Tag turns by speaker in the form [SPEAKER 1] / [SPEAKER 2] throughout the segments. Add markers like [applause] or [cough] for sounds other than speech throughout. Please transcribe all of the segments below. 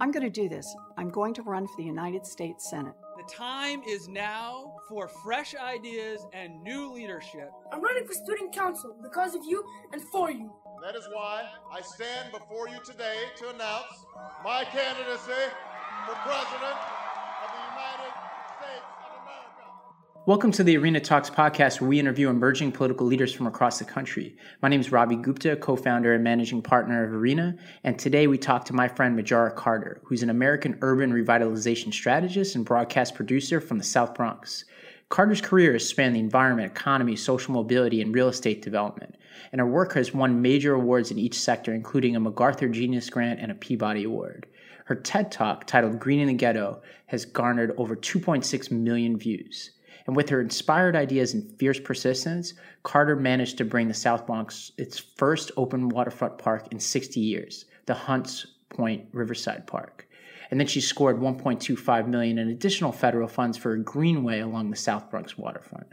[SPEAKER 1] I'm going to do this. I'm going to run for the United States Senate.
[SPEAKER 2] The time is now for fresh ideas and new leadership.
[SPEAKER 3] I'm running for student council because of you and for you.
[SPEAKER 4] That is why I stand before you today to announce my candidacy for president of the United States of America.
[SPEAKER 5] Welcome to the Arena Talks podcast, where we interview emerging political leaders from across the country. My name is Ravi Gupta, co founder and managing partner of Arena, and today we talk to my friend Majora Carter, who's an American urban revitalization strategist and broadcast producer from the South Bronx. Carter's career has spanned the environment, economy, social mobility, and real estate development, and her work has won major awards in each sector, including a MacArthur Genius Grant and a Peabody Award. Her TED Talk, titled Green in the Ghetto, has garnered over 2.6 million views. And with her inspired ideas and fierce persistence, Carter managed to bring the South Bronx its first open waterfront park in 60 years, the Hunts Point Riverside Park and then she scored 1.25 million in additional federal funds for a greenway along the South Bronx waterfront.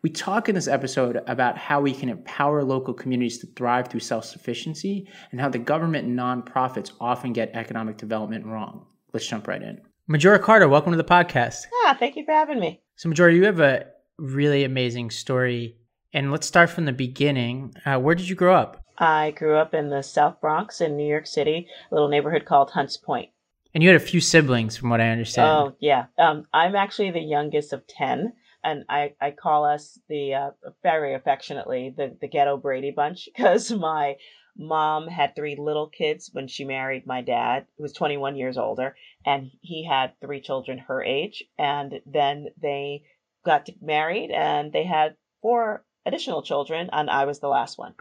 [SPEAKER 5] We talk in this episode about how we can empower local communities to thrive through self-sufficiency and how the government and nonprofits often get economic development wrong. Let's jump right in. Majora Carter, welcome to the podcast.
[SPEAKER 6] Ah, thank you for having me.
[SPEAKER 5] So, Majora, you have a really amazing story. And let's start from the beginning. Uh, where did you grow up?
[SPEAKER 6] I grew up in the South Bronx in New York City, a little neighborhood called Hunts Point.
[SPEAKER 5] And you had a few siblings, from what I understand.
[SPEAKER 6] Oh yeah, um, I'm actually the youngest of ten, and I, I call us the uh, very affectionately the the ghetto Brady bunch [laughs] because my mom had three little kids when she married my dad, who was 21 years older, and he had three children her age, and then they got married and they had four additional children, and I was the last one.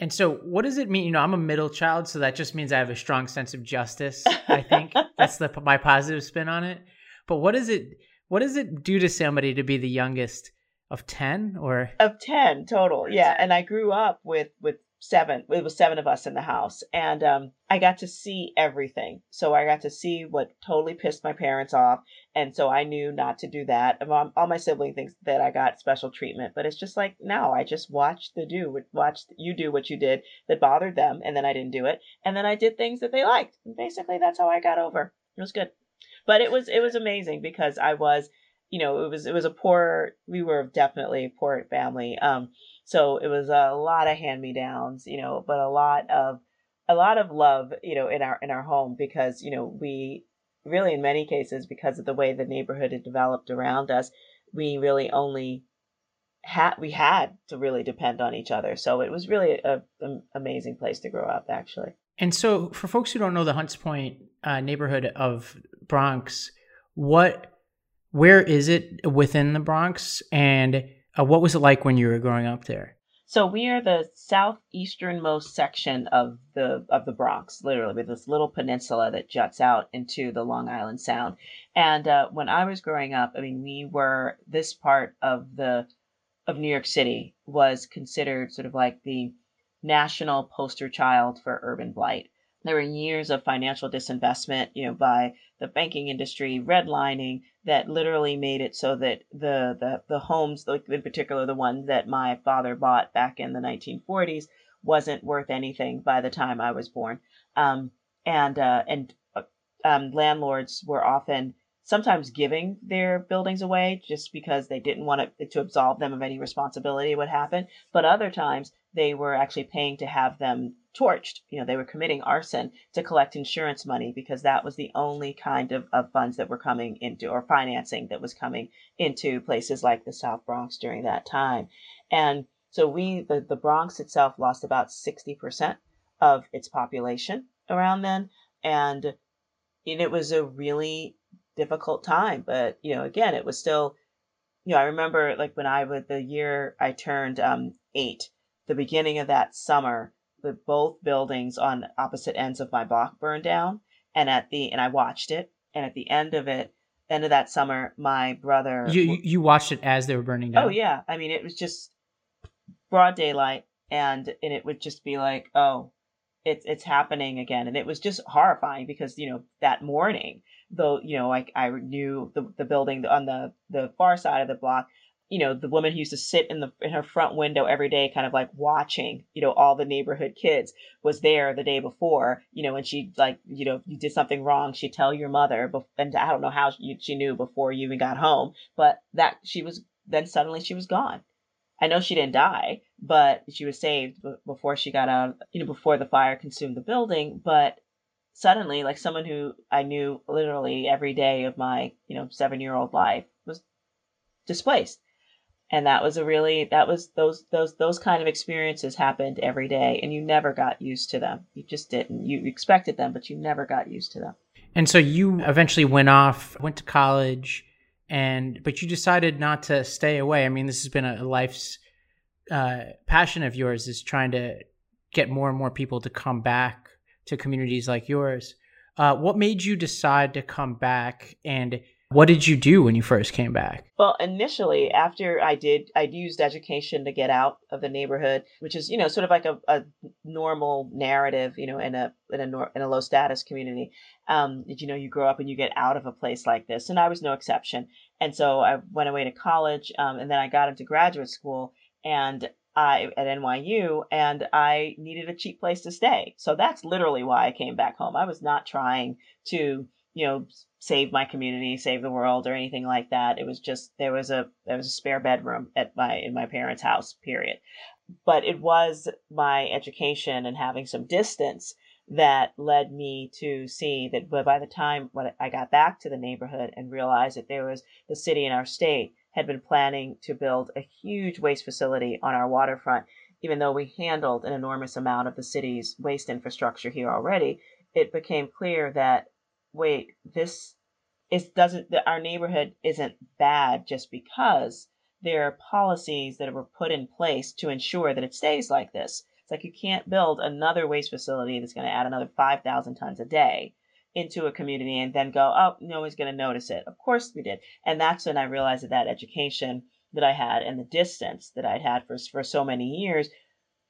[SPEAKER 5] And so, what does it mean? You know, I'm a middle child, so that just means I have a strong sense of justice. I think [laughs] that's the my positive spin on it. But what does it what does it do to somebody to be the youngest of ten or
[SPEAKER 6] of ten total? Yeah, and I grew up with with seven. It was seven of us in the house, and um, I got to see everything. So I got to see what totally pissed my parents off, and so I knew not to do that. All my sibling thinks that I got special treatment, but it's just like no, I just watched the do watched you do what you did that bothered them, and then I didn't do it, and then I did things that they liked. And basically, that's how I got over. It was good, but it was it was amazing because I was you know, it was it was a poor. We were definitely a poor family. Um, so it was a lot of hand me downs, you know, but a lot of a lot of love, you know, in our in our home because you know we really in many cases because of the way the neighborhood had developed around us, we really only had we had to really depend on each other. So it was really a, an amazing place to grow up, actually.
[SPEAKER 5] And so, for folks who don't know the Hunts Point uh, neighborhood of Bronx, what where is it within the Bronx, and uh, what was it like when you were growing up there?
[SPEAKER 6] So we are the southeasternmost section of the of the Bronx, literally, with this little peninsula that juts out into the Long Island Sound. And uh, when I was growing up, I mean, we were this part of the of New York City was considered sort of like the national poster child for urban blight. There were years of financial disinvestment, you know, by the banking industry, redlining, that literally made it so that the the, the homes, like in particular the one that my father bought back in the 1940s, wasn't worth anything by the time I was born. Um, and uh, and uh, um, landlords were often sometimes giving their buildings away just because they didn't want it to absolve them of any responsibility what happened. But other times they were actually paying to have them torched. You know, they were committing arson to collect insurance money because that was the only kind of, of funds that were coming into or financing that was coming into places like the South Bronx during that time. And so we, the, the Bronx itself lost about 60% of its population around then. And, and it was a really difficult time. But, you know, again, it was still, you know, I remember like when I was the year I turned um, eight, the beginning of that summer, the both buildings on opposite ends of my block burned down. And at the and I watched it. And at the end of it, end of that summer, my brother
[SPEAKER 5] You you watched it as they were burning down.
[SPEAKER 6] Oh yeah. I mean it was just broad daylight and and it would just be like, oh, it's it's happening again. And it was just horrifying because, you know, that morning, though, you know, like I knew the the building on the the far side of the block you know, the woman who used to sit in the in her front window every day, kind of like watching, you know, all the neighborhood kids, was there the day before, you know, and she like, you know, you did something wrong, she'd tell your mother, and I don't know how she, she knew before you even got home, but that she was then suddenly she was gone. I know she didn't die, but she was saved before she got out, you know, before the fire consumed the building. But suddenly, like someone who I knew literally every day of my, you know, seven year old life was displaced. And that was a really that was those those those kind of experiences happened every day and you never got used to them. You just didn't. You expected them but you never got used to them.
[SPEAKER 5] And so you eventually went off went to college and but you decided not to stay away. I mean this has been a life's uh, passion of yours is trying to get more and more people to come back to communities like yours uh, what made you decide to come back and what did you do when you first came back?
[SPEAKER 6] Well, initially, after I did, I used education to get out of the neighborhood, which is, you know, sort of like a, a normal narrative, you know, in a in a in a low status community. Um, you know, you grow up and you get out of a place like this, and I was no exception. And so I went away to college, um, and then I got into graduate school, and I at NYU, and I needed a cheap place to stay. So that's literally why I came back home. I was not trying to you know save my community save the world or anything like that it was just there was a there was a spare bedroom at my in my parents house period but it was my education and having some distance that led me to see that by the time when I got back to the neighborhood and realized that there was the city in our state had been planning to build a huge waste facility on our waterfront even though we handled an enormous amount of the city's waste infrastructure here already it became clear that wait, this is doesn't that our neighborhood isn't bad just because there are policies that were put in place to ensure that it stays like this. It's like you can't build another waste facility that's going to add another 5,000 tons a day into a community and then go, oh, no one's going to notice it. Of course we did. And that's when I realized that that education that I had and the distance that I'd had for, for so many years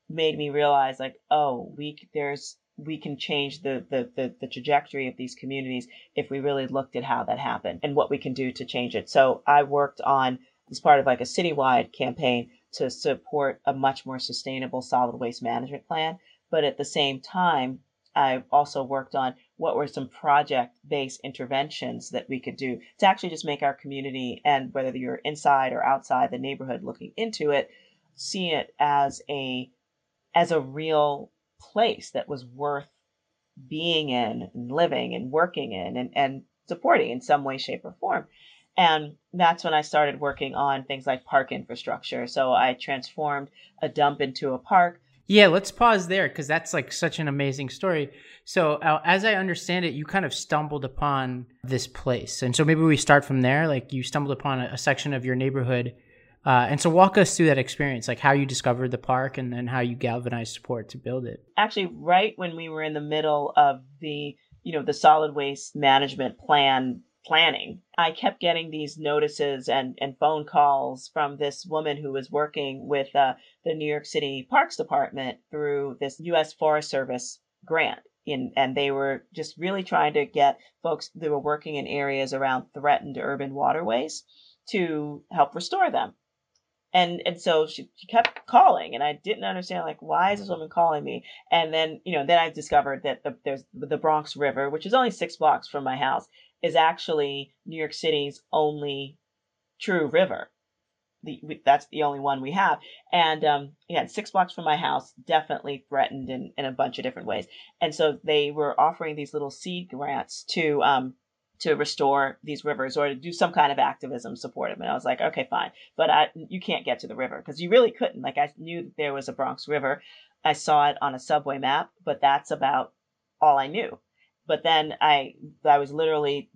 [SPEAKER 6] made me realize like, oh, we, there's, we can change the, the, the, the, trajectory of these communities if we really looked at how that happened and what we can do to change it. So I worked on as part of like a citywide campaign to support a much more sustainable solid waste management plan. But at the same time, I also worked on what were some project based interventions that we could do to actually just make our community and whether you're inside or outside the neighborhood looking into it, see it as a as a real place that was worth being in and living and working in and, and supporting in some way, shape, or form. And that's when I started working on things like park infrastructure. So I transformed a dump into a park.
[SPEAKER 5] Yeah, let's pause there because that's like such an amazing story. So, uh, as I understand it, you kind of stumbled upon this place. And so maybe we start from there. Like, you stumbled upon a, a section of your neighborhood uh, and so, walk us through that experience, like how you discovered the park and then how you galvanized support to build it.
[SPEAKER 6] Actually, right when we were in the middle of the, you know, the solid waste management plan planning, I kept getting these notices and, and phone calls from this woman who was working with uh, the New York City Parks Department through this U.S. Forest Service grant. In, and they were just really trying to get folks that were working in areas around threatened urban waterways to help restore them and and so she, she kept calling and i didn't understand like why is this woman calling me and then you know then i discovered that the, there's the bronx river which is only six blocks from my house is actually new york city's only true river the, we, that's the only one we have and um yeah six blocks from my house definitely threatened in, in a bunch of different ways and so they were offering these little seed grants to um to restore these rivers or to do some kind of activism support them. And I was like, okay, fine. But I, you can't get to the river because you really couldn't. Like I knew that there was a Bronx River. I saw it on a subway map, but that's about all I knew. But then I, I was literally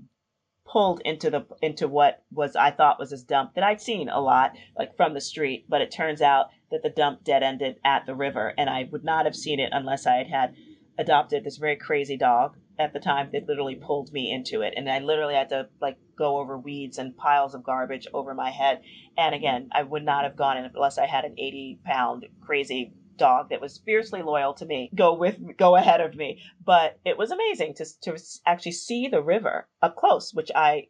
[SPEAKER 6] pulled into the into what was I thought was this dump that I'd seen a lot like from the street, but it turns out that the dump dead ended at the river, and I would not have seen it unless I had had adopted this very crazy dog at the time that literally pulled me into it and i literally had to like go over weeds and piles of garbage over my head and again i would not have gone in unless i had an 80 pound crazy dog that was fiercely loyal to me go with go ahead of me but it was amazing to, to actually see the river up close which i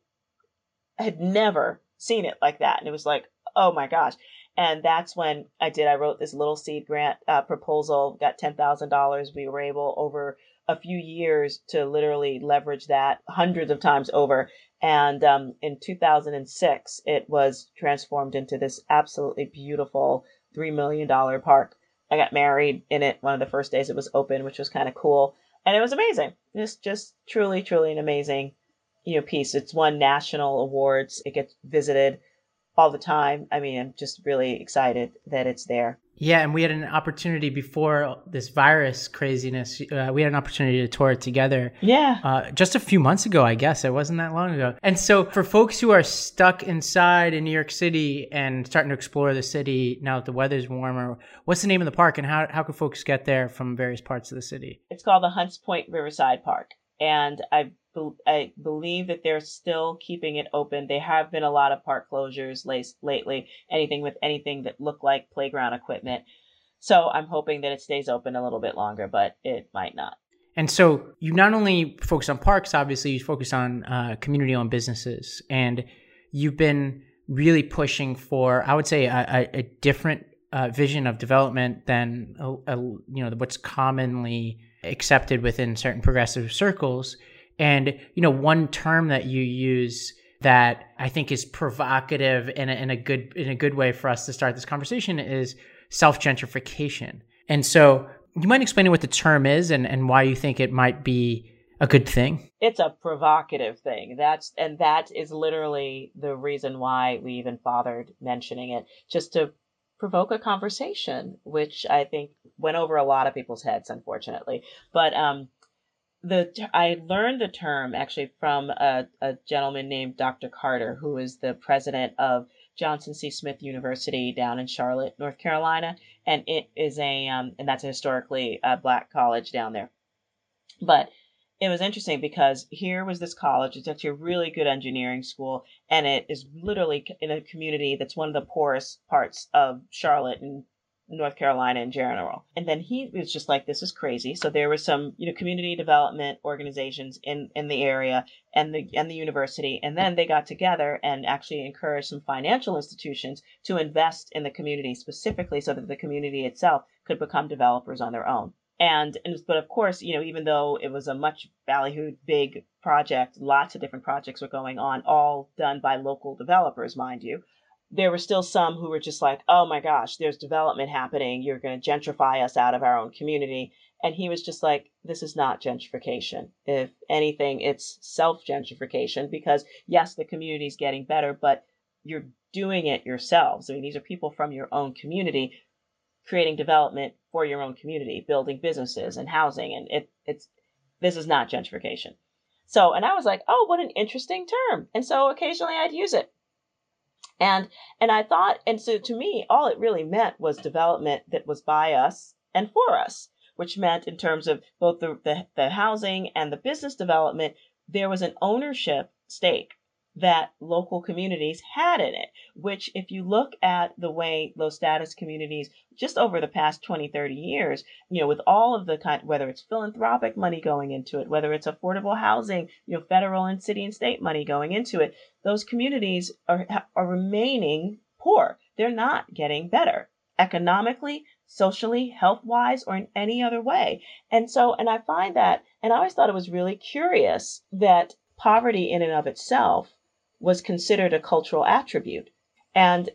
[SPEAKER 6] had never seen it like that and it was like oh my gosh. And that's when I did, I wrote this little seed grant uh, proposal, got $10,000. We were able over a few years to literally leverage that hundreds of times over. And um, in 2006, it was transformed into this absolutely beautiful $3 million park. I got married in it one of the first days it was open, which was kind of cool. And it was amazing. Just, just truly, truly an amazing, you know, piece. It's won national awards. It gets visited all the time. I mean, I'm just really excited that it's there.
[SPEAKER 5] Yeah, and we had an opportunity before this virus craziness. Uh, we had an opportunity to tour it together.
[SPEAKER 6] Yeah.
[SPEAKER 5] Uh, just a few months ago, I guess. It wasn't that long ago. And so, for folks who are stuck inside in New York City and starting to explore the city now that the weather's warmer, what's the name of the park and how, how can folks get there from various parts of the city?
[SPEAKER 6] It's called the Hunts Point Riverside Park. And I I believe that they're still keeping it open. There have been a lot of park closures lately, anything with anything that looked like playground equipment. So I'm hoping that it stays open a little bit longer, but it might not.
[SPEAKER 5] And so you not only focus on parks, obviously, you focus on uh, community owned businesses. And you've been really pushing for, I would say, a, a different uh, vision of development than a, a, you know what's commonly accepted within certain progressive circles and, you know, one term that you use that I think is provocative in a, a good in a good way for us to start this conversation is self gentrification. And so, you mind explaining what the term is and, and why you think it might be a good thing?
[SPEAKER 6] It's a provocative thing. That's and that is literally the reason why we even bothered mentioning it, just to provoke a conversation, which I think went over a lot of people's heads, unfortunately. But um, the I learned the term actually from a, a gentleman named Dr. Carter, who is the president of Johnson C. Smith University down in Charlotte, North Carolina, and it is a um, and that's a historically uh, black college down there. But it was interesting because here was this college. It's actually a really good engineering school, and it is literally in a community that's one of the poorest parts of Charlotte and North Carolina in general. And then he was just like, this is crazy. So there was some, you know, community development organizations in, in the area and the, and the university. And then they got together and actually encouraged some financial institutions to invest in the community specifically so that the community itself could become developers on their own. And, and but of course, you know, even though it was a much ballyhooed big project, lots of different projects were going on, all done by local developers, mind you there were still some who were just like, oh my gosh, there's development happening. You're going to gentrify us out of our own community. And he was just like, this is not gentrification. If anything, it's self gentrification because, yes, the community is getting better, but you're doing it yourselves. I mean, these are people from your own community creating development for your own community, building businesses and housing. And it, it's, this is not gentrification. So, and I was like, oh, what an interesting term. And so occasionally I'd use it. And and I thought, and so to me, all it really meant was development that was by us and for us, which meant in terms of both the, the, the housing and the business development, there was an ownership stake that local communities had in it, which if you look at the way low status communities just over the past 20, 30 years, you know, with all of the kind, whether it's philanthropic money going into it, whether it's affordable housing, you know, federal and city and state money going into it, those communities are, are remaining poor. They're not getting better economically, socially, health wise, or in any other way. And so, and I find that, and I always thought it was really curious that poverty in and of itself was considered a cultural attribute. And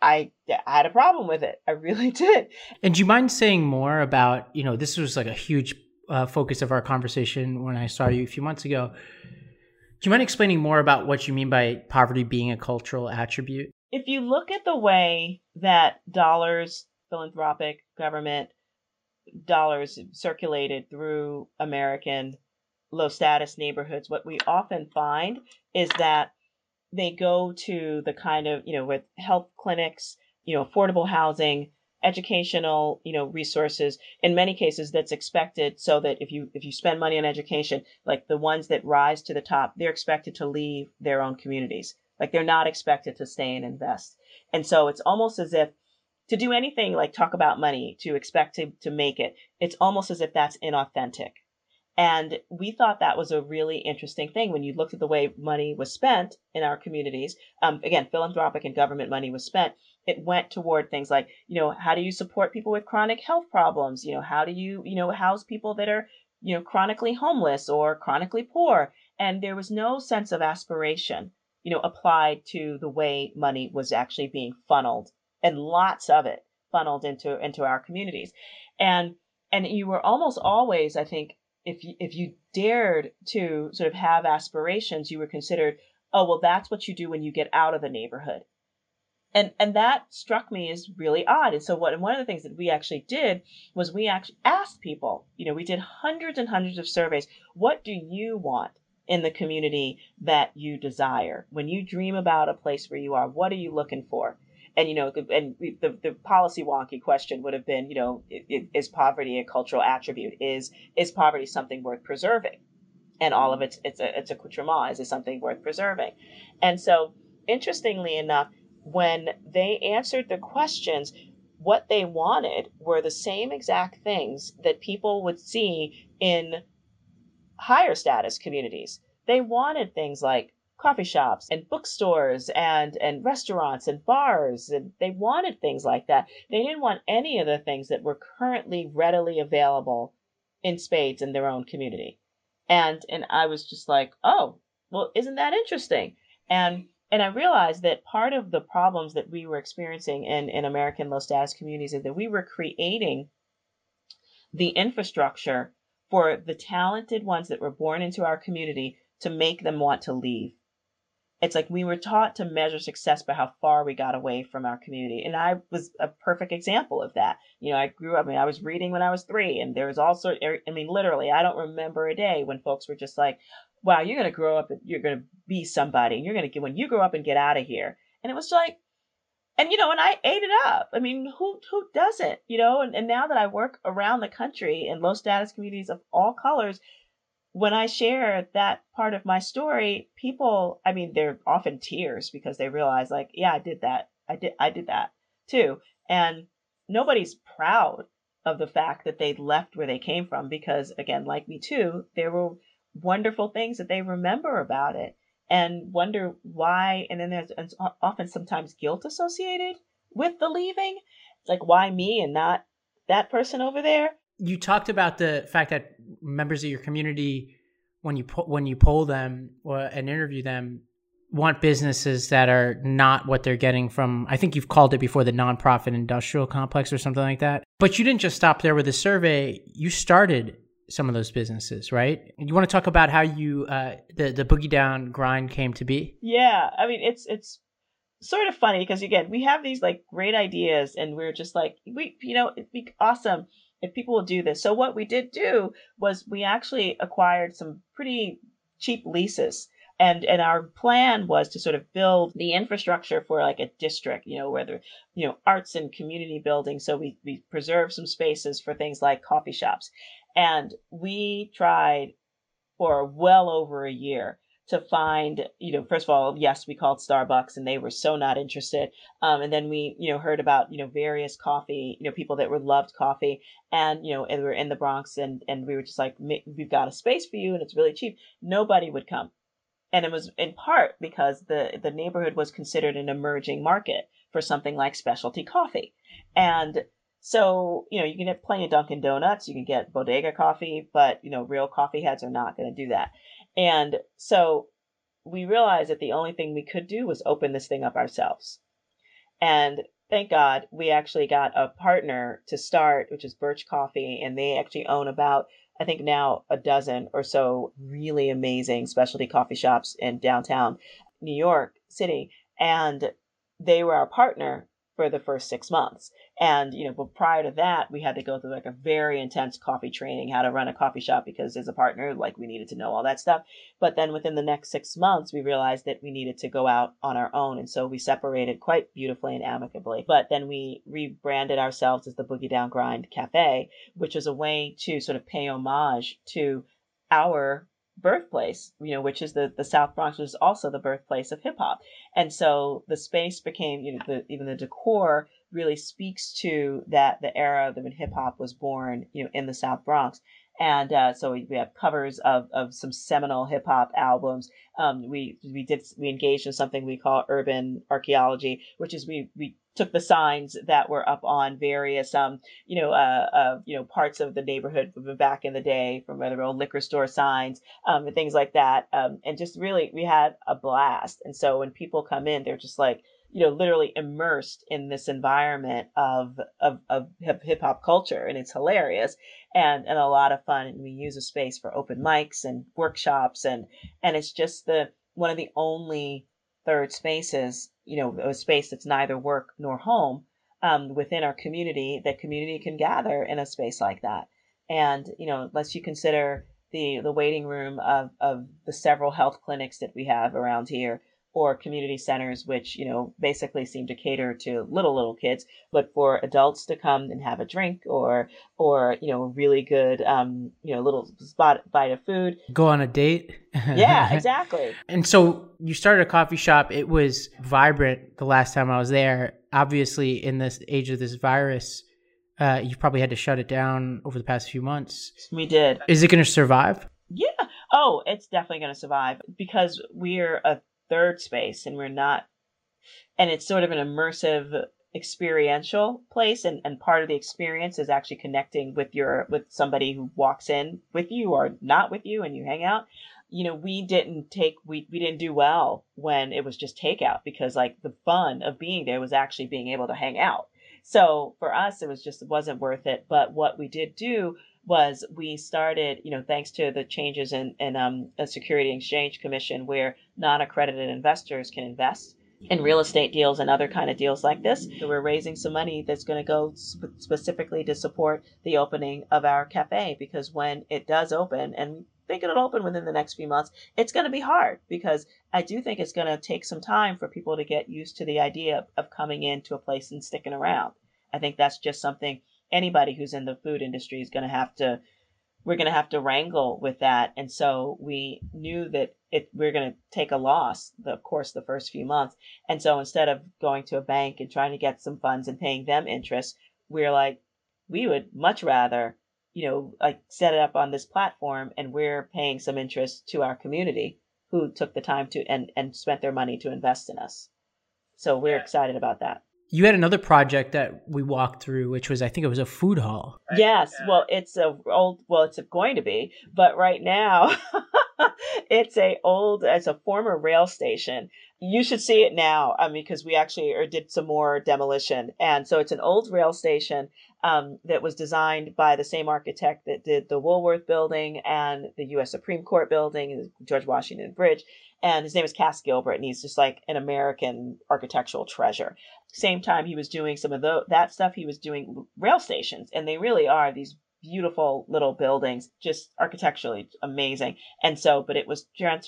[SPEAKER 6] I, I had a problem with it. I [laughs] really did.
[SPEAKER 5] And do you mind saying more about, you know, this was like a huge uh, focus of our conversation when I saw you a few months ago. Do you mind explaining more about what you mean by poverty being a cultural attribute?
[SPEAKER 6] If you look at the way that dollars, philanthropic, government dollars circulated through American low status neighborhoods, what we often find is that they go to the kind of, you know, with health clinics, you know, affordable housing, educational, you know, resources. In many cases that's expected so that if you if you spend money on education, like the ones that rise to the top, they're expected to leave their own communities. Like they're not expected to stay and invest. And so it's almost as if to do anything like talk about money, to expect to, to make it, it's almost as if that's inauthentic. And we thought that was a really interesting thing when you looked at the way money was spent in our communities. Um, again, philanthropic and government money was spent. It went toward things like, you know, how do you support people with chronic health problems? You know, how do you, you know, house people that are, you know, chronically homeless or chronically poor? And there was no sense of aspiration, you know, applied to the way money was actually being funneled and lots of it funneled into into our communities. And and you were almost always, I think, if you, if you dared to sort of have aspirations, you were considered, oh, well, that's what you do when you get out of the neighborhood. And, and that struck me as really odd. And so what, and one of the things that we actually did was we actually asked people, you know, we did hundreds and hundreds of surveys. What do you want in the community that you desire? When you dream about a place where you are, what are you looking for? And you know, and the the policy wonky question would have been, you know, is poverty a cultural attribute? Is is poverty something worth preserving? And all of its it's a it's accoutrement is it something worth preserving? And so, interestingly enough, when they answered the questions, what they wanted were the same exact things that people would see in higher status communities. They wanted things like coffee shops and bookstores and and restaurants and bars and they wanted things like that. They didn't want any of the things that were currently readily available in spades in their own community. And and i was just like oh well isn't that interesting? And and i realized that part of the problems that we were experiencing in in american low status communities is that we were creating the infrastructure for the talented ones that were born into our community to make them want to leave it's like we were taught to measure success by how far we got away from our community. And I was a perfect example of that. You know, I grew up, I mean, I was reading when I was three, and there was all sorts, er, I mean, literally, I don't remember a day when folks were just like, wow, you're going to grow up and you're going to be somebody. and You're going to get, when you grow up and get out of here. And it was like, and you know, and I ate it up. I mean, who who doesn't? You know, and, and now that I work around the country in low status communities of all colors, when I share that part of my story, people, I mean, they're often tears because they realize, like, yeah, I did that. I did, I did that too. And nobody's proud of the fact that they left where they came from because, again, like me too, there were wonderful things that they remember about it and wonder why. And then there's often sometimes guilt associated with the leaving. It's like, why me and not that person over there?
[SPEAKER 5] you talked about the fact that members of your community, when you po- when you poll them or, and interview them, want businesses that are not what they're getting from. I think you've called it before the nonprofit industrial complex or something like that. But you didn't just stop there with the survey. You started some of those businesses, right? You want to talk about how you uh, the the boogie down grind came to be?
[SPEAKER 6] Yeah, I mean it's it's sort of funny because again we have these like great ideas and we're just like we you know it'd be awesome if people will do this. So what we did do was we actually acquired some pretty cheap leases. And and our plan was to sort of build the infrastructure for like a district, you know, whether you know arts and community building. So we we preserve some spaces for things like coffee shops, and we tried for well over a year to find, you know, first of all, yes, we called Starbucks and they were so not interested. Um, and then we, you know, heard about, you know, various coffee, you know, people that were loved coffee and, you know, and we were in the Bronx and, and we were just like, we've got a space for you and it's really cheap. Nobody would come. And it was in part because the, the neighborhood was considered an emerging market for something like specialty coffee. And so, you know, you can get plenty of Dunkin' Donuts, you can get bodega coffee, but, you know, real coffee heads are not going to do that. And so we realized that the only thing we could do was open this thing up ourselves. And thank God we actually got a partner to start, which is Birch Coffee, and they actually own about, I think now a dozen or so really amazing specialty coffee shops in downtown New York City. And they were our partner for the first six months. And, you know, but prior to that, we had to go through like a very intense coffee training, how to run a coffee shop because as a partner, like we needed to know all that stuff. But then within the next six months, we realized that we needed to go out on our own. And so we separated quite beautifully and amicably. But then we rebranded ourselves as the Boogie Down Grind Cafe, which was a way to sort of pay homage to our birthplace, you know, which is the, the South Bronx, was also the birthplace of hip hop. And so the space became, you know, the, even the decor really speaks to that the era that hip hop was born, you know, in the South Bronx. And uh, so we, we have covers of, of some seminal hip hop albums. Um, we we did we engaged in something we call urban archaeology, which is we we took the signs that were up on various um you know uh, uh you know parts of the neighborhood back in the day from other old liquor store signs um and things like that um and just really we had a blast and so when people come in they're just like you know literally immersed in this environment of of, of hip hop culture and it's hilarious and and a lot of fun and we use a space for open mics and workshops and and it's just the one of the only third spaces, you know, a space that's neither work nor home um, within our community, that community can gather in a space like that. And, you know, unless you consider the, the waiting room of, of the several health clinics that we have around here, or community centers, which, you know, basically seem to cater to little, little kids, but for adults to come and have a drink or, or, you know, really good, um, you know, little spot bite of food.
[SPEAKER 5] Go on a date. [laughs]
[SPEAKER 6] yeah, exactly.
[SPEAKER 5] And so you started a coffee shop. It was vibrant the last time I was there. Obviously, in this age of this virus, uh, you probably had to shut it down over the past few months.
[SPEAKER 6] We did.
[SPEAKER 5] Is it going to survive?
[SPEAKER 6] Yeah. Oh, it's definitely going to survive because we're a third space and we're not and it's sort of an immersive experiential place and, and part of the experience is actually connecting with your with somebody who walks in with you or not with you and you hang out. You know we didn't take we, we didn't do well when it was just takeout because like the fun of being there was actually being able to hang out. So for us it was just it wasn't worth it. But what we did do was we started, you know, thanks to the changes in, in um, the Security Exchange Commission, where non-accredited investors can invest in real estate deals and other kind of deals like this. So we're raising some money that's going to go sp- specifically to support the opening of our cafe because when it does open, and think it'll open within the next few months, it's going to be hard because I do think it's going to take some time for people to get used to the idea of, of coming into a place and sticking around. I think that's just something anybody who's in the food industry is going to have to we're going to have to wrangle with that. And so we knew that it we're going to take a loss the, of course the first few months. And so instead of going to a bank and trying to get some funds and paying them interest we're like we would much rather you know like set it up on this platform and we're paying some interest to our community who took the time to and and spent their money to invest in us. So we're excited about that
[SPEAKER 5] you had another project that we walked through, which was I think it was a food hall.
[SPEAKER 6] Yes, well, it's a old. Well, it's going to be, but right now, [laughs] it's a old. It's a former rail station. You should see it now, I mean, because we actually or did some more demolition, and so it's an old rail station um, that was designed by the same architect that did the Woolworth Building and the U.S. Supreme Court Building, George Washington Bridge and his name is Cass Gilbert, and he's just like an American architectural treasure. Same time he was doing some of the, that stuff, he was doing rail stations, and they really are these beautiful little buildings, just architecturally amazing. And so, but it was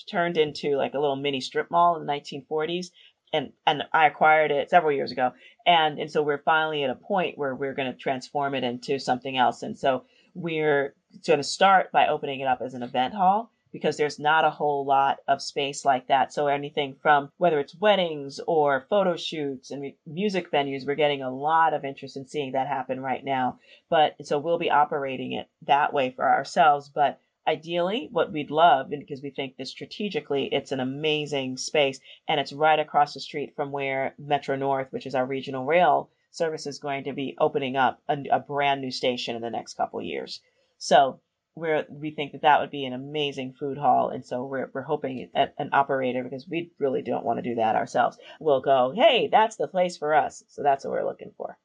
[SPEAKER 6] turned into like a little mini strip mall in the 1940s. And, and I acquired it several years ago. And, and so we're finally at a point where we're going to transform it into something else. And so we're going to start by opening it up as an event hall because there's not a whole lot of space like that. So anything from whether it's weddings or photo shoots and music venues, we're getting a lot of interest in seeing that happen right now. But so we'll be operating it that way for ourselves. But ideally what we'd love because we think that strategically it's an amazing space and it's right across the street from where Metro North, which is our regional rail service is going to be opening up a, a brand new station in the next couple years. So where we think that that would be an amazing food hall. And so we're, we're hoping an operator, because we really don't want to do that ourselves, will go, hey, that's the place for us. So that's what we're looking for.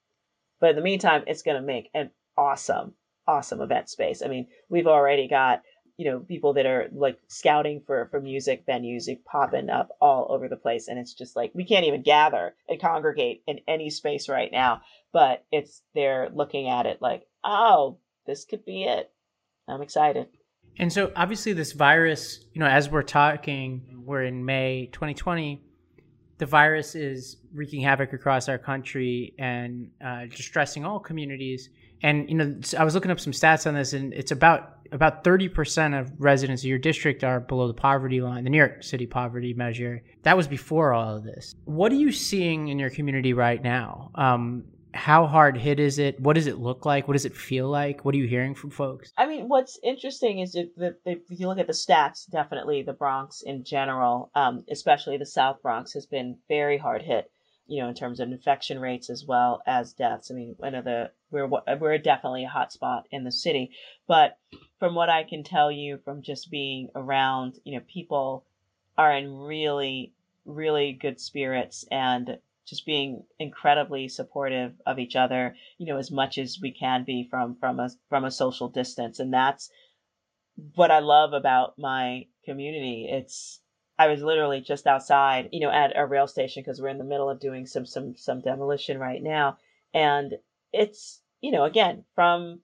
[SPEAKER 6] But in the meantime, it's going to make an awesome, awesome event space. I mean, we've already got, you know, people that are like scouting for, for music venues popping up all over the place. And it's just like, we can't even gather and congregate in any space right now, but it's, they're looking at it like, oh, this could be it I'm excited.
[SPEAKER 5] And so, obviously, this virus, you know, as we're talking, we're in May 2020. The virus is wreaking havoc across our country and uh, distressing all communities. And you know, I was looking up some stats on this, and it's about about 30% of residents of your district are below the poverty line, the New York City poverty measure. That was before all of this. What are you seeing in your community right now? Um, how hard hit is it? What does it look like? What does it feel like? What are you hearing from folks?
[SPEAKER 6] I mean, what's interesting is that if you look at the stats, definitely the Bronx in general, um, especially the South Bronx, has been very hard hit. You know, in terms of infection rates as well as deaths. I mean, one of the we're we're definitely a hot spot in the city. But from what I can tell you, from just being around, you know, people are in really really good spirits and just being incredibly supportive of each other, you know, as much as we can be from from a from a social distance. And that's what I love about my community. It's I was literally just outside, you know, at a rail station because we're in the middle of doing some some some demolition right now. And it's, you know, again, from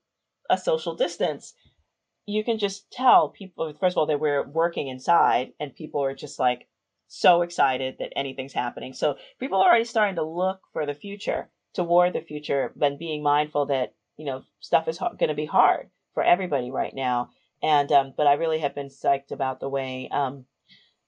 [SPEAKER 6] a social distance, you can just tell people first of all that we're working inside and people are just like so excited that anything's happening. So people are already starting to look for the future, toward the future, but being mindful that you know stuff is going to be hard for everybody right now. And um, but I really have been psyched about the way um,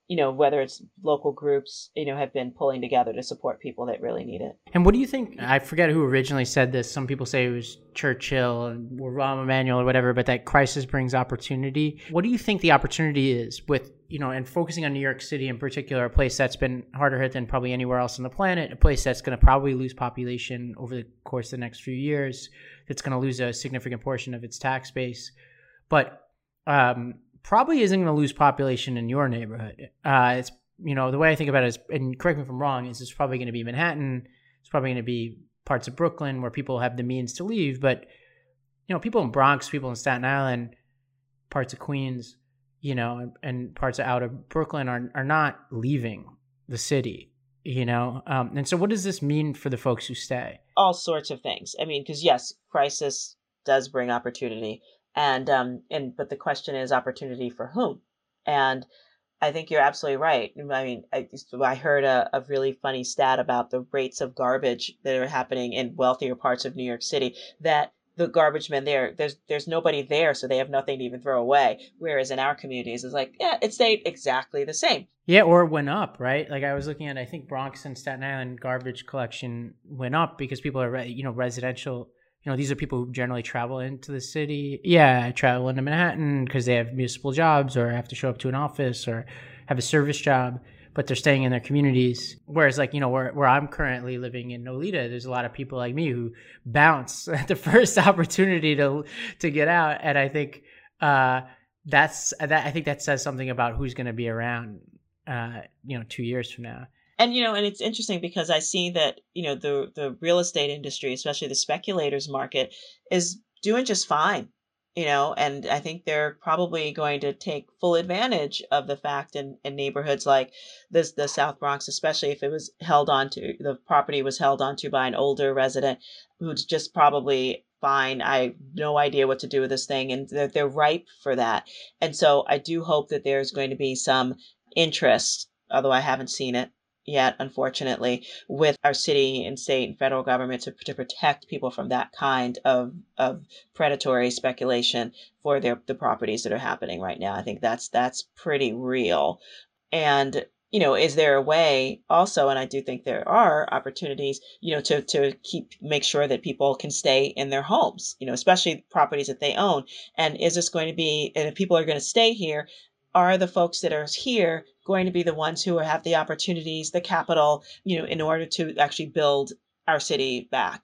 [SPEAKER 6] you know, whether it's local groups, you know, have been pulling together to support people that really need it.
[SPEAKER 5] And what do you think? I forget who originally said this. Some people say it was Churchill or Rahm Emanuel or whatever, but that crisis brings opportunity. What do you think the opportunity is with, you know, and focusing on New York City in particular, a place that's been harder hit than probably anywhere else on the planet, a place that's going to probably lose population over the course of the next few years, that's going to lose a significant portion of its tax base. But um, probably isn't going to lose population in your neighborhood. Uh, it's you know the way I think about it is, and correct me if I'm wrong, is it's probably going to be Manhattan. It's probably going to be parts of Brooklyn where people have the means to leave, but you know people in Bronx, people in Staten Island, parts of Queens, you know, and parts of out of Brooklyn are are not leaving the city. You know, um, and so what does this mean for the folks who stay?
[SPEAKER 6] All sorts of things. I mean, because yes, crisis does bring opportunity and um and but the question is opportunity for whom? And i think you're absolutely right. I mean i, I heard a, a really funny stat about the rates of garbage that are happening in wealthier parts of new york city that the garbage men there there's there's nobody there so they have nothing to even throw away. Whereas in our communities it's like yeah it stayed exactly the same.
[SPEAKER 5] Yeah or went up right? Like i was looking at i think bronx and staten island garbage collection went up because people are you know residential you know, these are people who generally travel into the city. Yeah, travel into Manhattan because they have municipal jobs or have to show up to an office or have a service job, but they're staying in their communities. Whereas, like, you know, where, where I'm currently living in Nolita, there's a lot of people like me who bounce [laughs] at the first [laughs] opportunity to to get out. And I think uh, that's that. I think that says something about who's going to be around, uh, you know, two years from now
[SPEAKER 6] and you know and it's interesting because i see that you know the the real estate industry especially the speculators market is doing just fine you know and i think they're probably going to take full advantage of the fact in, in neighborhoods like this the south bronx especially if it was held onto the property was held onto by an older resident who's just probably fine. I no idea what to do with this thing and they're, they're ripe for that. And so i do hope that there's going to be some interest although i haven't seen it yet, unfortunately, with our city and state and federal government to, to protect people from that kind of, of predatory speculation for their the properties that are happening right now. I think that's that's pretty real. And you know, is there a way also, and I do think there are opportunities, you know, to to keep make sure that people can stay in their homes, you know, especially properties that they own. And is this going to be, and if people are going to stay here, are the folks that are here going to be the ones who have the opportunities, the capital, you know, in order to actually build our city back?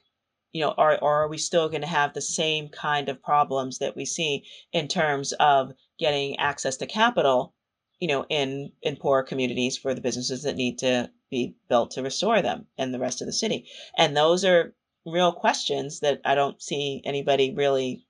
[SPEAKER 6] You know, or, or are we still going to have the same kind of problems that we see in terms of getting access to capital, you know, in, in poor communities for the businesses that need to be built to restore them and the rest of the city? And those are real questions that I don't see anybody really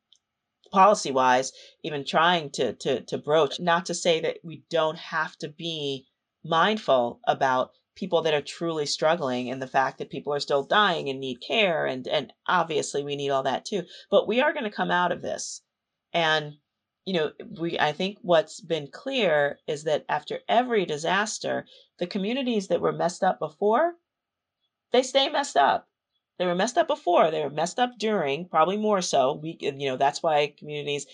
[SPEAKER 6] policy wise even trying to, to to broach not to say that we don't have to be mindful about people that are truly struggling and the fact that people are still dying and need care and and obviously we need all that too. But we are going to come out of this. And you know we i think what's been clear is that after every disaster the communities that were messed up before they stay messed up they were messed up before. They were messed up during, probably more so. We, you know, that's why communities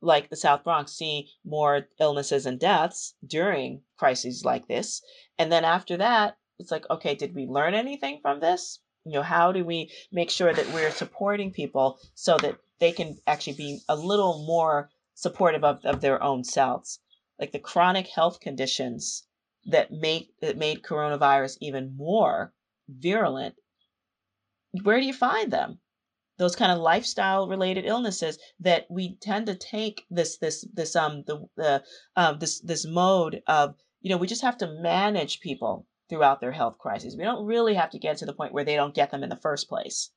[SPEAKER 6] like the South Bronx see more illnesses and deaths during crises like this. And then after that, it's like, okay, did we learn anything from this? You know, how do we make sure that we're supporting people so that they can actually be a little more supportive of, of their own selves? Like the chronic health conditions that make that made coronavirus even more virulent. Where do you find them? Those kind of lifestyle related illnesses that we tend to take this this this um the the um this this mode of you know we just have to manage people throughout their health crises. We don't really have to get to the point where they don't get them in the first place.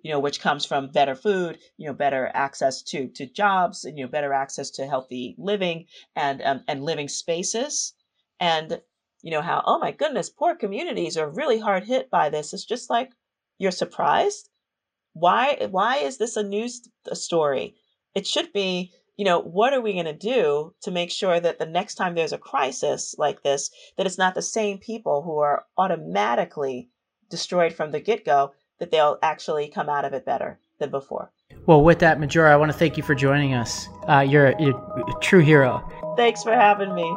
[SPEAKER 6] You know, which comes from better food, you know, better access to to jobs, and you know, better access to healthy living and um, and living spaces, and you know how oh my goodness, poor communities are really hard hit by this. It's just like you're surprised. Why why is this a news story? It should be you know, what are we going to do to make sure that the next time there's a crisis like this, that it's not the same people who are automatically destroyed from the get go, that they'll actually come out of it better than before.
[SPEAKER 5] Well, with that, Majora, I want to thank you for joining us. Uh, you're, you're a true hero.
[SPEAKER 6] Thanks for having me.